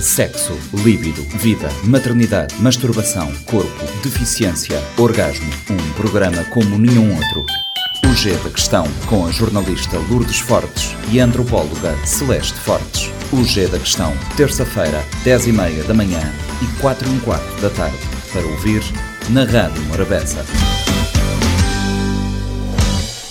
Sexo, líbido, vida, maternidade, masturbação, corpo, deficiência, orgasmo. Um programa como nenhum outro. O G da Questão, com a jornalista Lourdes Fortes e a antropóloga Celeste Fortes. O G da Questão, terça-feira, 10 e meia da manhã e 4 e um quarto da tarde. Para ouvir na Rádio Morabeza.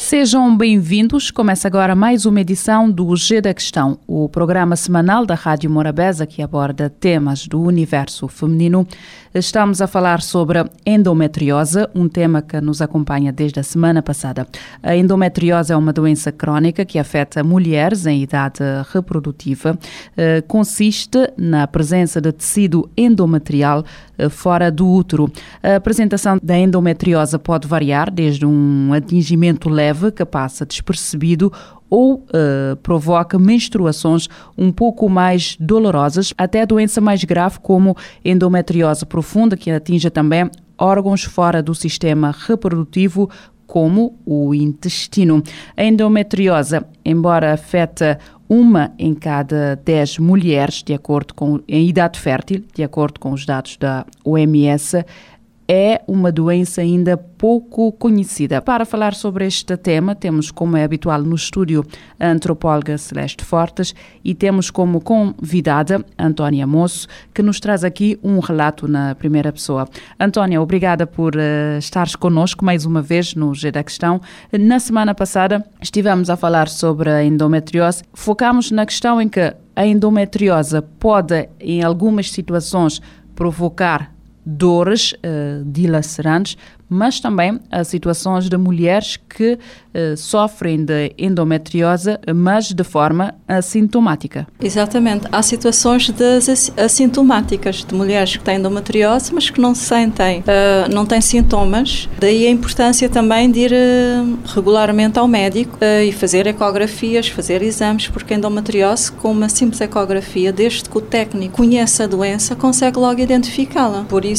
Sejam bem-vindos. Começa agora mais uma edição do G da Questão, o programa semanal da Rádio Morabeza que aborda temas do universo feminino. Estamos a falar sobre endometriose, um tema que nos acompanha desde a semana passada. A endometriose é uma doença crónica que afeta mulheres em idade reprodutiva. Eh, consiste na presença de tecido endometrial eh, fora do útero. A apresentação da endometriose pode variar desde um atingimento leve que passa despercebido ou uh, provoca menstruações um pouco mais dolorosas, até doença mais grave como endometriose profunda, que atinge também órgãos fora do sistema reprodutivo, como o intestino. A endometriose, embora afeta uma em cada dez mulheres, de acordo com em idade fértil, de acordo com os dados da OMS, é uma doença ainda pouco conhecida. Para falar sobre este tema, temos, como é habitual no estúdio, a antropóloga Celeste Fortes e temos como convidada Antónia Moço, que nos traz aqui um relato na primeira pessoa. Antónia, obrigada por uh, estares connosco mais uma vez no G da Questão. Na semana passada estivemos a falar sobre a endometriose. Focamos na questão em que a endometriose pode, em algumas situações, provocar dores uh, dilacerantes, mas também há situações de mulheres que uh, sofrem de endometriose, mas de forma assintomática. Exatamente. Há situações de assintomáticas, de mulheres que têm endometriose, mas que não sentem, uh, não têm sintomas. Daí a importância também de ir regularmente ao médico e fazer ecografias, fazer exames, porque a endometriose, com uma simples ecografia, desde que o técnico conheça a doença, consegue logo identificá-la. Por isso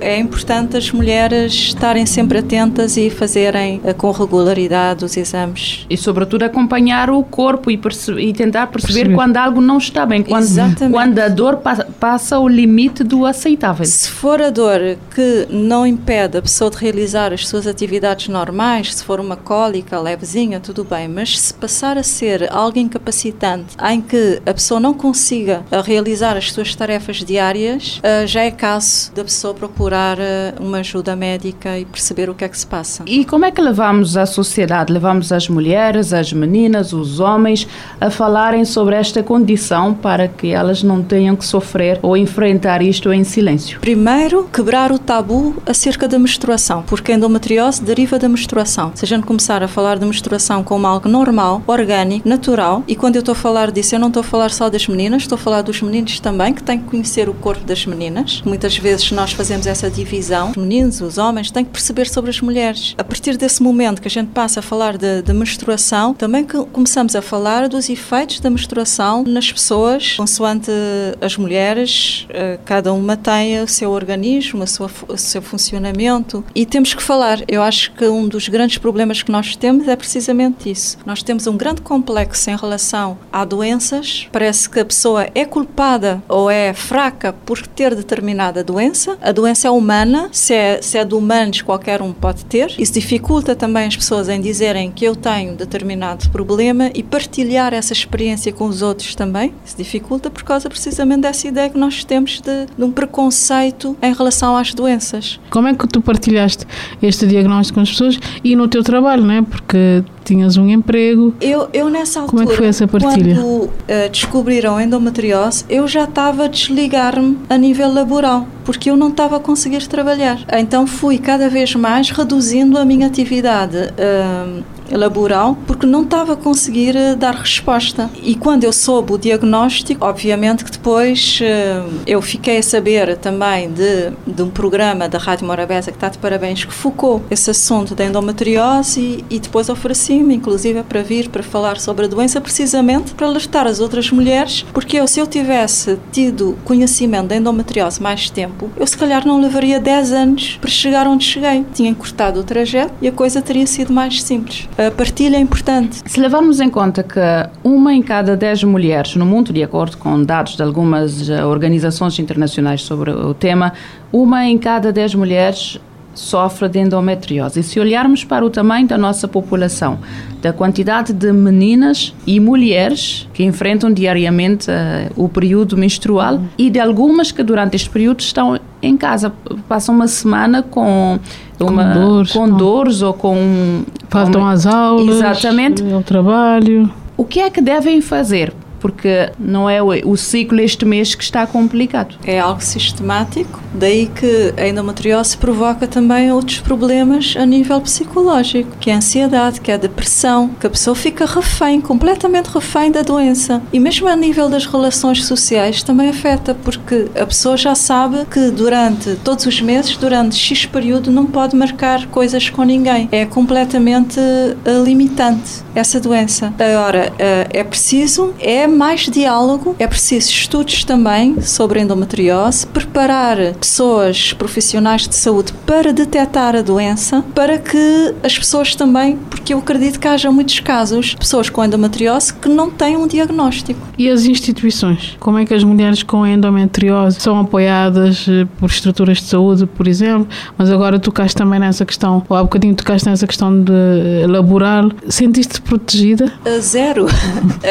é importante as mulheres estarem sempre atentas e fazerem eh, com regularidade os exames. E, sobretudo, acompanhar o corpo e, e tentar perceber, perceber, quando algo não está bem, quando, quando a dor pa passa o limite do aceitável. Se for a dor que não impede a pessoa de realizar as suas atividades normais, se for uma cólica levezinha, tudo bem, mas se passar a ser algo incapacitante em que a pessoa não consiga eh, realizar as suas tarefas diárias, eh, já é caso da pessoa procurar uma ajuda médica e perceber o que é que se passa. E como é que levamos a sociedade, levamos as mulheres, as meninas, os homens a falarem sobre esta condição para que elas não tenham que sofrer ou enfrentar isto em silêncio? Primeiro, quebrar o tabu acerca da menstruação, porque a endometriose deriva da menstruação. Se a gente começar a falar de menstruação como algo normal, orgânico, natural, e quando eu estou a falar disso, eu não estou a falar só das meninas, estou a falar dos meninos também, que têm que conhecer o corpo das meninas. Muitas vezes nós fazemos essa divisão, os meninos, os homens, tem que perceber sobre as mulheres. A partir desse momento que a gente passa a falar de, de menstruação, também começamos a falar dos efeitos da menstruação nas pessoas, consoante as mulheres, eh, cada uma tem o seu organismo, a sua, o seu funcionamento e temos que falar. Eu acho que um dos grandes problemas que nós temos é precisamente isso. Nós temos um grande complexo em relação a doenças. Parece que a pessoa é culpada ou é fraca por ter determinada doença. A doença é humana, se é, se é do humano anos qualquer um pode ter. Isso dificulta também as pessoas em dizerem que eu tenho determinado problema e partilhar essa experiência com os outros também. Isso dificulta por causa precisamente dessa ideia que nós temos de, de um preconceito em relação às doenças. Como é que tu partilhaste este diagnóstico com as pessoas e no teu trabalho, não é? Porque tinhas um emprego. Eu, eu nessa altura, como é que foi essa partilha? quando uh, descobriram a endometriose, eu já estava a desligar-me a nível laboral, porque eu não estava a conseguir trabalhar. Então fui cada vez mais reduzindo a minha atividade uh, laboral porque não estava a conseguir uh, dar resposta. E quando eu soube o diagnóstico, obviamente que depois uh, eu fiquei a saber também de, de um programa da Rádio Morabeza que está de parabéns que focou esse assunto da endometriose e, e depois ofereci-me inclusive para vir para falar sobre a doença precisamente para alertar as outras mulheres porque eu se eu tivesse tido conhecimento da endometriose mais tempo, eu se calhar não levaria 10 anos para chegar onde cheguei. Tinha encurtado o trajeto e a coisa teria sido mais simples. A partilha é importante. Se levarmos em conta que uma em cada dez mulheres no mundo, de acordo com dados de algumas eh, organizações internacionais sobre o tema, uma em cada dez mulheres sofre de endometriose. E se olharmos para o tamanho da nossa população, da quantidade de meninas e mulheres que enfrentam diariamente uh, o período menstrual e de algumas que durante este período estão em casa, passam uma semana com uma, com dores, com dores ou com faltam com, às aulas, exatamente ao trabalho. O que é que devem fazer porque não é o, ciclo este mês que está complicado. É algo sistemático, daí que a endometriose provoca também outros problemas a nível psicológico, que é a ansiedade, que é a depressão, que a pessoa fica refém, completamente refém da doença. E mesmo a nível das relações sociais também afeta, porque a pessoa já sabe que durante todos os meses, durante X período, não pode marcar coisas com ninguém. É completamente uh, limitante essa doença. Agora, uh, é preciso, é mais diálogo, é preciso estudos também sobre endometriose, preparar pessoas profissionais de saúde para detectar a doença, para que as pessoas também, porque eu acredito que haja muitos casos, pessoas com endometriose que não têm um diagnóstico. E as instituições? Como é que as mulheres com endometriose são apoiadas eh, por estruturas de saúde, por exemplo? Mas agora tocaste também nessa questão, ou há bocadinho tocaste nessa questão de eh, laboral. Sentiste protegida? Uh, zero. uh,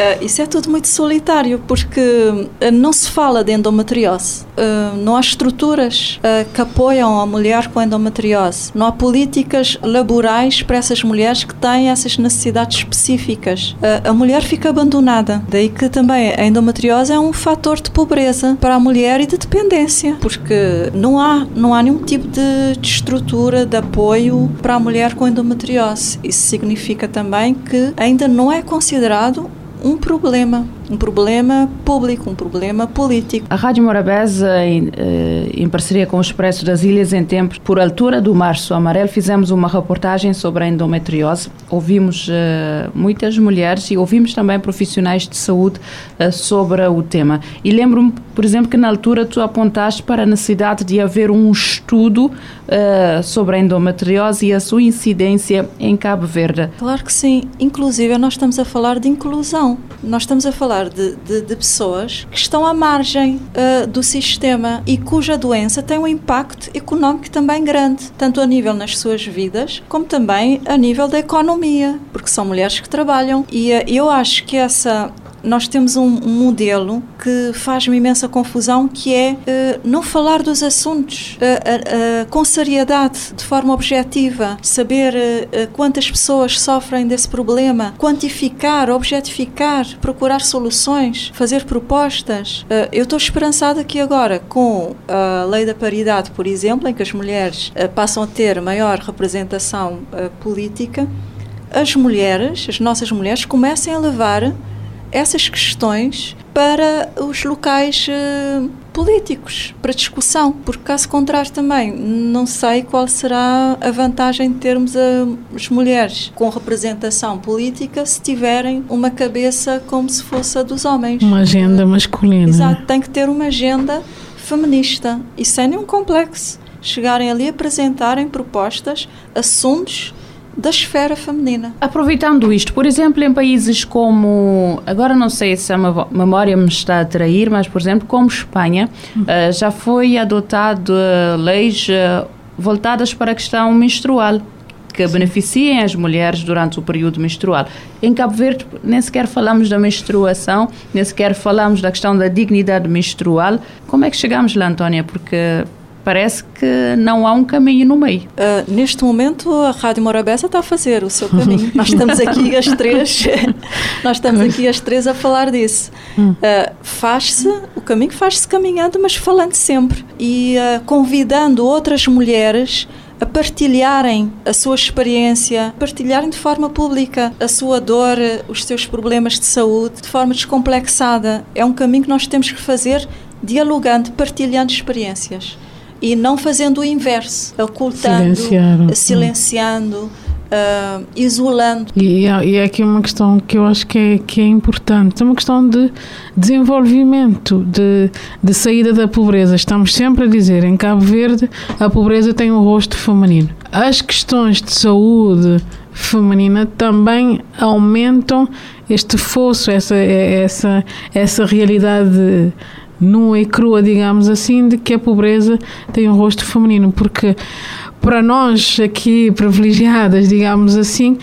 isso é tudo muito muito solitário porque eh, não se fala de endometriose. Eh, não há estruturas eh, que apoiam a mulher com endometriose. Não há políticas laborais para essas mulheres que têm essas necessidades específicas. A mulher fica abandonada. Daí que também a endometriose é um fator de pobreza para a mulher e de dependência, porque não há, não há nenhum tipo de, de estrutura de apoio para a mulher com endometriose. Isso significa também que ainda não é considerado um problema um problema público, um problema político. A Rádio Morabeza, em, eh, em, parceria com o Expresso das Ilhas em Tempos, por altura do Março Amarelo, fizemos uma reportagem sobre a endometriose. Ouvimos uh, muitas mulheres e ouvimos também profissionais de saúde uh, sobre o tema. E lembro-me, por exemplo, que na altura tu apontaste para a necessidade de haver um estudo uh, sobre a endometriose e a sua incidência em Cabo Verde. Claro que sim. Inclusive, nós estamos a falar de inclusão. Nós estamos a falar falar de, de, de pessoas que estão à margem uh, do sistema e cuja doença tem um impacto económico também grande, tanto a nível nas suas vidas, como também a nível da economia, porque são mulheres que trabalham. E uh, eu acho que essa nós temos um, um modelo que faz-me imensa confusão, que é uh, não falar dos assuntos uh, com seriedade, de forma objetiva, saber quantas pessoas sofrem desse problema, quantificar, objetificar, procurar soluções, fazer propostas. eu estou esperançada que agora, com a lei da paridade, por exemplo, em que as mulheres passam a ter maior representação política, as mulheres, as nossas mulheres, comecem a levar essas questões para os locais uh, políticos, para discussão, porque caso contrário também não sei qual será a vantagem de termos a, as mulheres com representação política se tiverem uma cabeça como se fosse a dos homens. Uma agenda masculina. Exato, tem que ter uma agenda feminista e sem nenhum complexo. Chegarem ali a apresentarem propostas, assuntos da esfera feminina. Aproveitando isto, por exemplo, em países como, agora não sei se a memória me está a trair, mas por exemplo, como Espanha, uh, já foi adotado uh, leis uh, voltadas para a questão menstrual que beneficiem as mulheres durante o período menstrual. Em Cabo Verde nem sequer falamos da menstruação, nem sequer falamos da questão da dignidade menstrual. Como é que chegamos lá, Antónia? Porque parece que não há um caminho no meio. Uh, neste momento, a Rádio Morabeza está a fazer o seu caminho. nós estamos aqui as três, nós estamos aqui as três a falar disso. Uh, faz-se, o caminho faz-se caminhando, mas falando sempre e uh, convidando outras mulheres a partilharem a sua experiência, partilharem de forma pública a sua dor, os seus problemas de saúde, de forma descomplexada. É um caminho que nós temos que fazer dialogando, partilhando experiências e não fazendo o inverso, ocultando, silenciando. Uh, isolando. E, e é aqui uma questão que eu acho que é, que é importante, é uma questão de desenvolvimento, de, de saída da pobreza. Estamos sempre a dizer, em Cabo Verde, a pobreza tem um rosto feminino. As questões de saúde, feminina também aumentam este fosso, essa, essa, essa realidade nua e crua, digamos assim, de que a pobreza tem um rosto feminino, porque para nós aqui privilegiadas, digamos assim,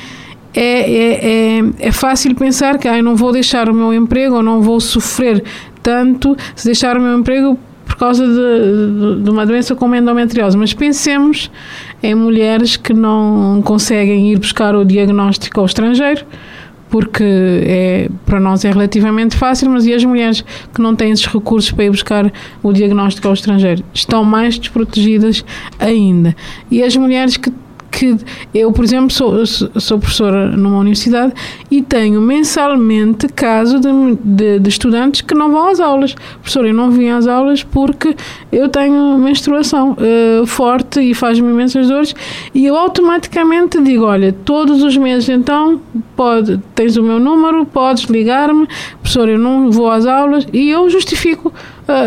é, é, é, é fácil pensar que ah, não vou deixar o meu emprego ou não vou sofrer tanto se deixar o meu emprego por causa de, de, uma doença como endometriose. Mas pensemos em mulheres que não conseguem ir buscar o diagnóstico ao estrangeiro, porque é, para nós é relativamente fácil, mas e as mulheres que não têm esses recursos para ir buscar o diagnóstico ao estrangeiro? Estão mais desprotegidas ainda. E as mulheres que que eu, por exemplo, sou, sou professora numa universidade e tenho mensalmente casos de, de, de, estudantes que não vão às aulas. Professora, eu não vim às aulas porque eu tenho menstruação uh, forte e faz-me imensas dores e eu automaticamente digo, olha, todos os meses então pode, tens o meu número, podes ligar-me, professora, eu não vou às aulas e eu justifico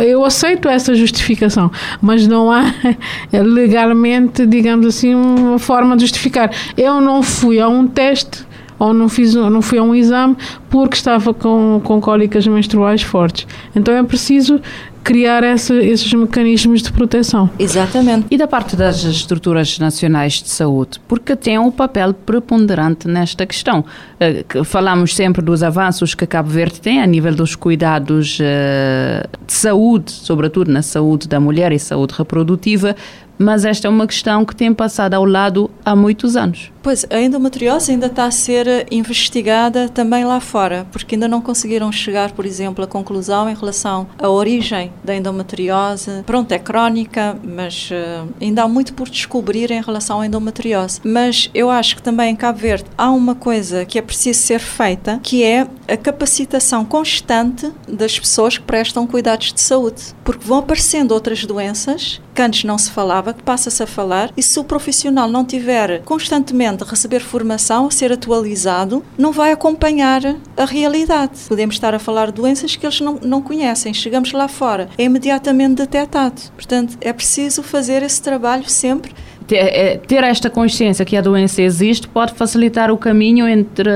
eu aceito essa justificação, mas não há legalmente, digamos assim, uma forma de justificar. Eu não fui a um teste ou não, fiz, não fui a um exame porque estava com, com cólicas menstruais fortes. Então é preciso criar essa, esses mecanismos de proteção. Exatamente. E da parte das estruturas nacionais de saúde, porque tem um papel preponderante nesta questão. Eh, falamos sempre dos avanços que Cabo Verde tem a nível dos cuidados eh, de saúde, sobretudo na saúde da mulher e saúde reprodutiva, mas esta é uma questão que tem passado ao lado há muitos anos. Pois, a endometriose ainda está a ser investigada também lá fora, porque ainda não conseguiram chegar, por exemplo, à conclusão em relação à origem da endometriose. Pronto, é crónica, mas uh, ainda há muito por descobrir em relação à endometriose. Mas eu acho que também em Cabo Verde há uma coisa que é preciso ser feita, que é a capacitação constante das pessoas que prestam cuidados de saúde, porque vão aparecendo outras doenças que antes não se falava, que passa-se a falar, e se o profissional não tiver constantemente a receber formação, ser atualizado, não vai acompanhar a realidade. Podemos estar a falar de doenças que eles não, não conhecem, chegamos lá fora, é imediatamente detectado. Portanto, é preciso fazer esse trabalho sempre é, ter esta consciência que a doença existe pode facilitar o caminho entre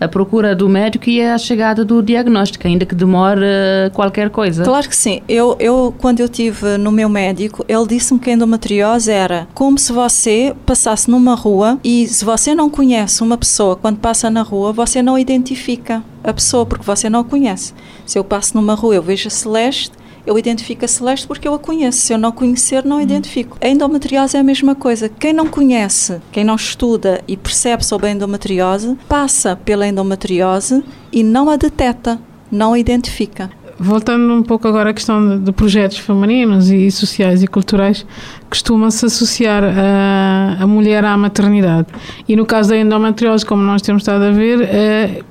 a procura do médico e a chegada do diagnóstico, ainda que demore qualquer coisa. Claro que sim. Eu, eu quando eu tive no meu médico, ele disse-me que a endometriose era como se você passasse numa rua e se você não conhece uma pessoa quando passa na rua, você não identifica a pessoa porque você não a conhece. Se eu passo numa rua, eu vejo a Celeste, eu identifico a Celeste porque eu a conheço. Se eu não conhecer, não identifico. A endometriose é a mesma coisa. Quem não conhece, quem não estuda e percebe sobre a endometriose, passa pela endometriose e não a detecta, não a identifica. Voltando um pouco agora à questão de, projetos femininos e sociais e culturais, costuma-se associar a, a mulher à maternidade. E no caso da endometriose, como nós temos estado a ver, é,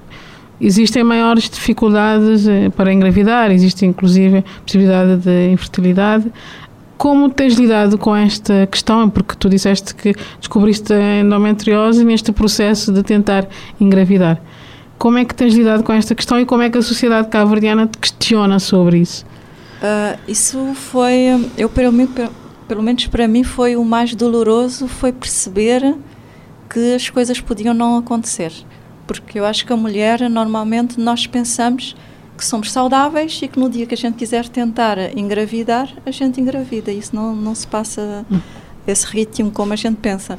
Existem maiores dificuldades eh, para engravidar, existe inclusive possibilidade de infertilidade. Como tens lidado com esta questão? Porque tu disseste que descobriste a endometriose neste processo de tentar engravidar. Como é que tens lidado com esta questão e como é que a sociedade cabo-verdiana te questiona sobre isso? Uh, isso foi, eu pelo, pelo menos para mim foi o mais doloroso, foi perceber que as coisas podiam não acontecer porque eu acho que a mulher, normalmente, nós pensamos que somos saudáveis e que no dia que a gente quiser tentar engravidar, a gente engravida. Isso não, não se passa esse ritmo como a gente pensa.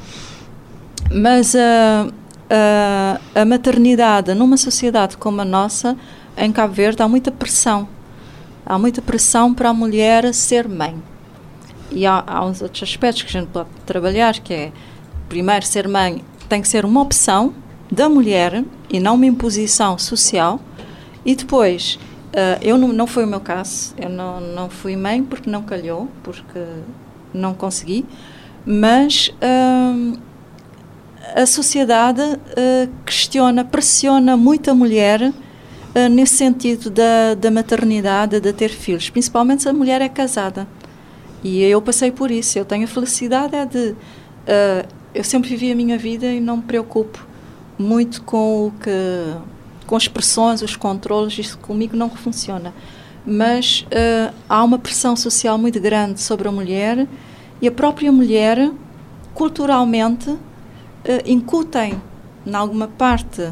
Mas uh, uh, a maternidade numa sociedade como a nossa, em Cabo Verde, há muita pressão. Há muita pressão para a mulher ser mãe. E há, há uns outros aspectos que a gente pode trabalhar, que é, primeiro, ser mãe tem que ser uma opção, da mulher e não uma imposição social. E depois, uh, eu não, não foi o meu caso, eu não, não fui mãe porque não calhou, porque não consegui, mas uh, a sociedade uh, questiona, pressiona muito a mulher nesse sentido da, da maternidade, de ter filhos, principalmente se a mulher é casada. E eu passei por isso, eu tenho a felicidade é de. eu sempre vivi a minha vida e não me preocupo muito com o que com as pressões, os controles, isso comigo não funciona. Mas uh, há uma pressão social muito grande sobre a mulher e a própria mulher, culturalmente, uh, incutem em alguma parte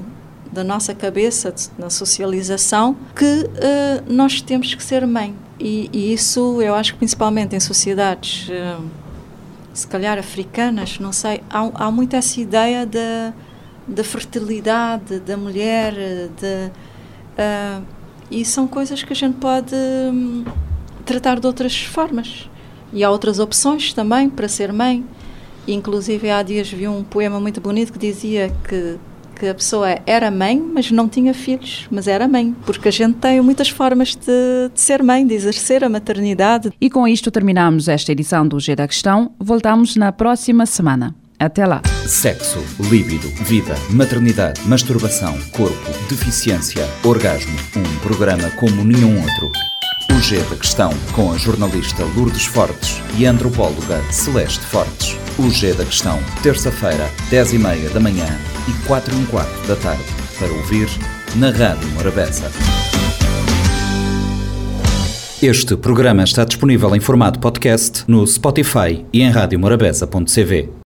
da nossa cabeça, na socialização, que uh, nós temos que ser mãe. E, e, isso eu acho que principalmente em sociedades, uh, se calhar africanas, não sei, há, há muito essa ideia da, da fertilidade da mulher, de, uh, e são coisas que a gente pode um, tratar de outras formas. E há outras opções também para ser mãe. Inclusive, há dias vi um poema muito bonito que dizia que que a pessoa era mãe, mas não tinha filhos, mas era mãe, porque a gente tem muitas formas de, de ser mãe, de exercer a maternidade. E com isto terminamos esta edição do G da Questão. Voltamos na próxima semana. Até lá. Sexo, líbido, vida, maternidade, masturbação, corpo, deficiência, orgasmo. Um programa como nenhum outro. O G da Questão, com a jornalista Lourdes Fortes e a antropóloga Celeste Fortes. O G da Questão, terça-feira, 10 e meia da manhã e 4 e um quarto da tarde, para ouvir na Rádio Morabeza. Este programa está disponível em formato podcast no Spotify e em radiomorabeza.cv.